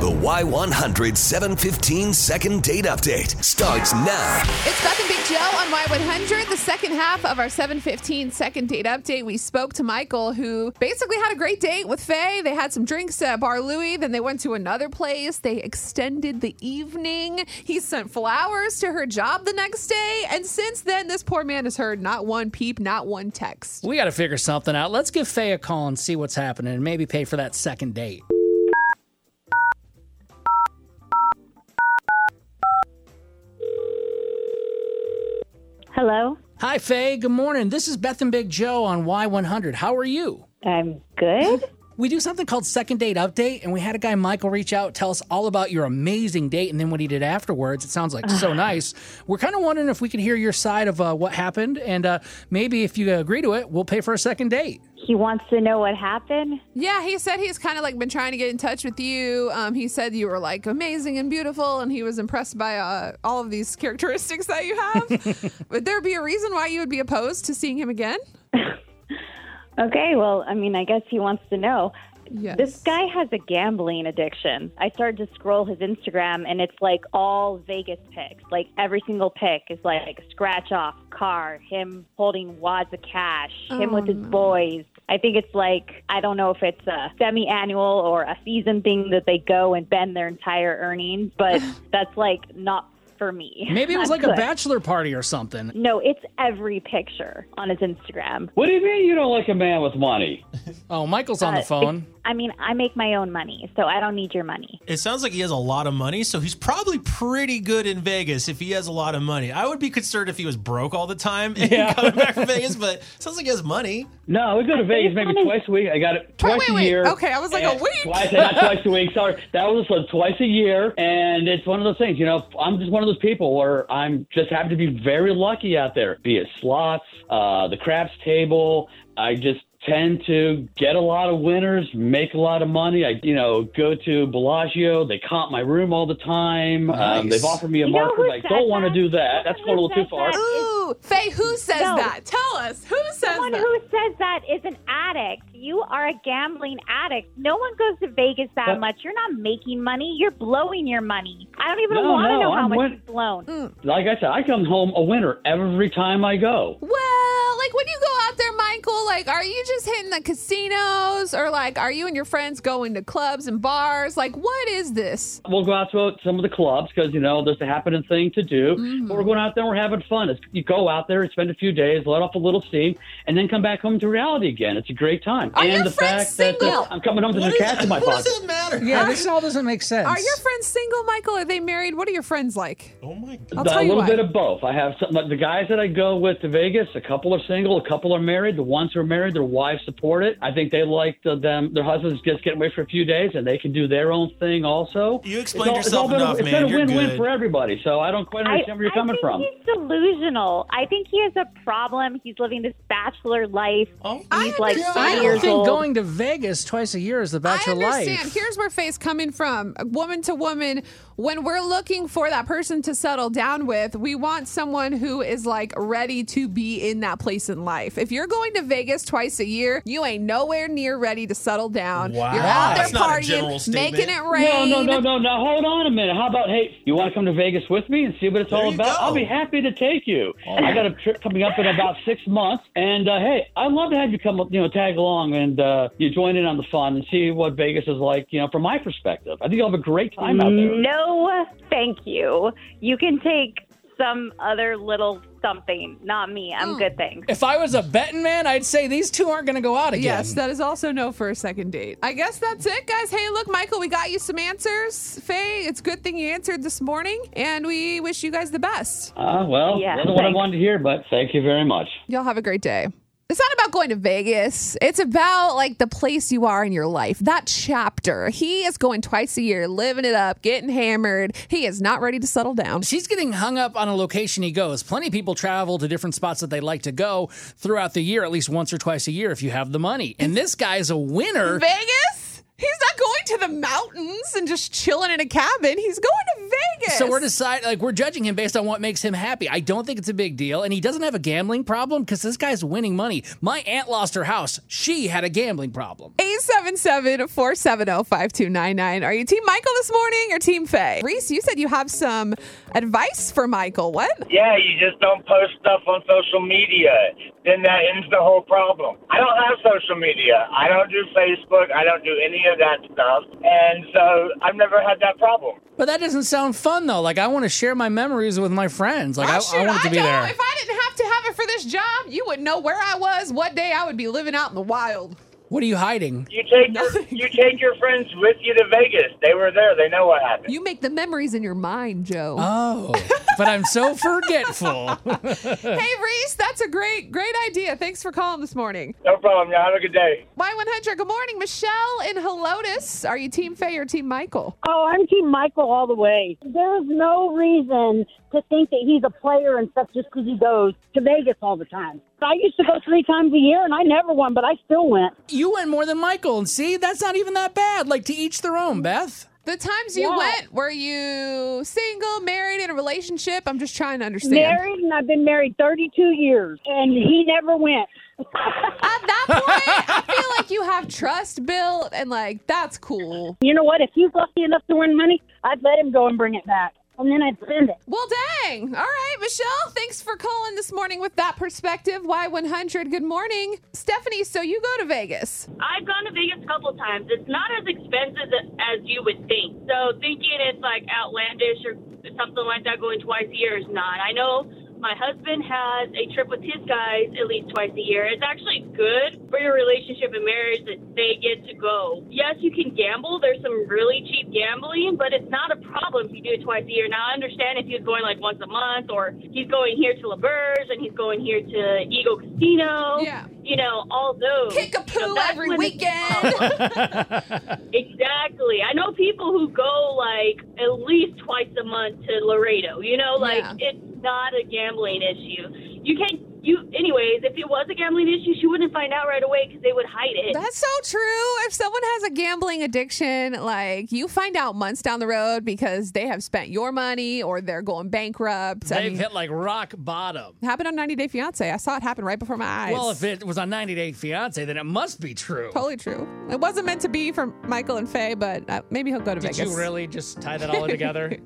The Y100 715 second date update starts now. It's Beth and Big Joe on Y100, the second half of our 715 second date update. We spoke to Michael, who basically had a great date with Faye. They had some drinks at Bar Louie, then they went to another place. They extended the evening. He sent flowers to her job the next day. And since then, this poor man has heard not one peep, not one text. We got to figure something out. Let's give Faye a call and see what's happening and maybe pay for that second date. Hello. Hi, Faye. Good morning. This is Beth and Big Joe on Y100. How are you? I'm good. We do something called Second Date Update, and we had a guy, Michael, reach out, tell us all about your amazing date, and then what he did afterwards. It sounds like so nice. We're kind of wondering if we could hear your side of uh, what happened, and uh, maybe if you agree to it, we'll pay for a second date. He wants to know what happened. Yeah, he said he's kind of like been trying to get in touch with you. Um, he said you were like amazing and beautiful, and he was impressed by uh, all of these characteristics that you have. would there be a reason why you would be opposed to seeing him again? Okay, well, I mean, I guess he wants to know. Yes. This guy has a gambling addiction. I started to scroll his Instagram and it's like all Vegas pics. Like every single pic is like scratch off car, him holding wads of cash, him oh, with his boys. I think it's like I don't know if it's a semi-annual or a season thing that they go and bend their entire earnings, but that's like not for me. Maybe it was I'm like a bachelor party or something. No, it's every picture on his Instagram. What do you mean you don't like a man with money? Oh, Michael's on Uh, the phone. I mean, I make my own money, so I don't need your money. It sounds like he has a lot of money, so he's probably pretty good in Vegas if he has a lot of money. I would be concerned if he was broke all the time and coming back from Vegas, but it sounds like he has money. No, we go to Vegas maybe funny. twice a week. I got it twice wait, a wait. year. Okay, I was like, a week? Twice, not twice a week. Sorry, that was uh, twice a year, and it's one of those things. You know, I'm just one of those people where I'm just happen to be very lucky out there. Be it slots, uh, the craps table. I just tend to get a lot of winners, make a lot of money. I, you know, go to Bellagio. They comp my room all the time. Um, they've offered me a You know marker. I don't want to do that. That's Who going a little too far. that? Ooh, Faye, who says No. that? Tell us. Who says that Someone that? who says that is an addict. You are a gambling addict. No one goes to Vegas that But- much. You're not making money. You're blowing your money. I don't even No, want to no, know how I'm much win- you've blown. Like I said, I come home a winner every time I go. Well, like when you go out there, Michael, like are you just hitting the casinos or like are you and your friends going to clubs and bars? Like what is this? We'll go out to some of the clubs because you know there's a happening thing to do. Mm-hmm. But we're going out there, and we're having fun. It's, you go out there and spend a few days, let off a little steam, and then come back home to reality again. It's a great time. Are and your the friends fact that single? uh, I'm coming home to What, the is, cats in my what pocket. does it matter? Yeah, this all doesn't make sense. Are your friends single, Michael? Are they married? What are your friends like? Oh my god. I'll a tell you little what. bit of both. I have some like the guys that I go with to Vegas. A couple are single, a couple are married. The ones who are married, their wives support it. I think they like the, them. Their husbands just get away for a few days, and they can do their own thing also. You It's explained all- it's yourself all been a- enough, It's man. been a You're win-win for everybody. So I don't quite I, understand where you're I coming think from. he's delusional. I think he has a problem. He's living this bachelor life. Oh. I He's like. I don't years think old. going to Vegas twice a year is the I bachelor understand. life. Here's where Faye's coming from. Woman to woman, when we're looking for that person to settle down with, we want someone who is like ready to be in that place in life. If you're going to Vegas twice a year, you ain't nowhere near ready to settle down. Wow. You're out there That's not a general partying, making it rain. no, no, no, no. No. Hold on a minute. How about, hey, you want to come to Vegas with me and see what it's There all about? go. I'll be happy to take you. I got a trip coming up in about six months, and uh, hey, I'd love to have you come, you know, tag along and uh, you join in on the fun and see what Vegas is like, you know, from my perspective. I think you'll have a great time out there. No, thank you. You can take some other little something. Not me. I'm Hmm. good, thanks. If I was a betting man, I'd say these two aren't going to go out again. Yes, that is also no for a second date. I guess that's it, guys. Hey, look, Michael, we got you some answers. Faye, it's a good thing you answered this morning, and we wish you guys the best. Uh, well, Yeah, wasn't what I thanks. wanted to hear, but thank you very much. Y'all have a great day. It's not about going to Vegas. It's about like the place you are in your life. That chapter. He is going twice a year, living it up, getting hammered. He is not ready to settle down. She's getting hung up on a location he goes. Plenty of people travel to different spots that they like to go throughout the year, at least once or twice a year if you have the money. And this guy's a winner. Vegas? He's not going to the mountains and just chilling in a cabin. He's going to Vegas. So we're deciding, like, we're judging him based on what makes him happy. I don't think it's a big deal, and he doesn't have a gambling problem because this guy's winning money. My aunt lost her house; she had a gambling problem. 877-470-5299. Are you team Michael this morning or team Faye? Reese, you said you have some advice for Michael. What? Yeah, you just don't post stuff on social media. Then that ends the whole problem. I don't have social media. I don't do Facebook. I don't do any of that stuff. And so I've never had that problem. But that doesn't sound fun though. Like I want to share my memories with my friends. Like Oh, I, shoot, I want it to be don't. there. If I didn't have to have it for this job, you wouldn't know where I was, what day I would be living out in the wild. What are you hiding? You take your, you take your friends with you to Vegas. They were there. They know what happened. You make the memories in your mind, Joe. Oh, but I'm so forgetful. hey, Reese, that's a great, great idea. Thanks for calling this morning. No problem. Y'all have a good day. Y100, good morning. Michelle in Helotes. Are you Team Faye or Team Michael? Oh, I'm Team Michael all the way. There's no reason to think that he's a player and stuff just because he goes to Vegas all the time. I used to go three times a year and I never won, but I still went. you went more than Michael, and see, that's not even that bad. Like to each their own, Beth. The times you Yeah. went, were you single, married, in a relationship? I'm just trying to understand. Married and I've been married 32 years and he never went. At that point, I feel like you have trust built, and like that's cool. You know what? If he's lucky enough to win money, I'd let him go and bring it back. And then I'd spend it. Well, dang. All right, Michelle, thanks for calling this morning with that perspective. Y100, good morning. Stephanie, so you go to Vegas. I've gone to Vegas a couple times. It's not as expensive as you would think. So thinking it's like outlandish or something like that going twice a year is not. I know my husband has a trip with his guys at least twice a year. It's actually good for your relationship and marriage that they get to go. Yes, you can gamble. There's some really cheap gambling, but it's not a problem if you do it twice a year. Now, I understand if he's going like once a month or he's going here to L'Auberge and he's going here to Eagle Casino. Yeah. You know, all those. Kick a You know, poo every weekend. Exactly. I know people who go like at least twice a month to Laredo. You know, like Yeah. it's not a gambling issue. You can't. You, anyways, if it was a gambling issue, she wouldn't find out right away because they would hide it. That's so true. If someone has a gambling addiction, like you find out months down the road because they have spent your money or they're going bankrupt. I They've mean, hit like rock bottom. happened on 90 Day Fiance. I saw it happen right before my eyes. Well, if it was on 90 Day Fiance, then it must be true. totally true. It wasn't meant to be for Michael and Faye, but uh, maybe he'll go to Did Vegas. you really just tie that all together?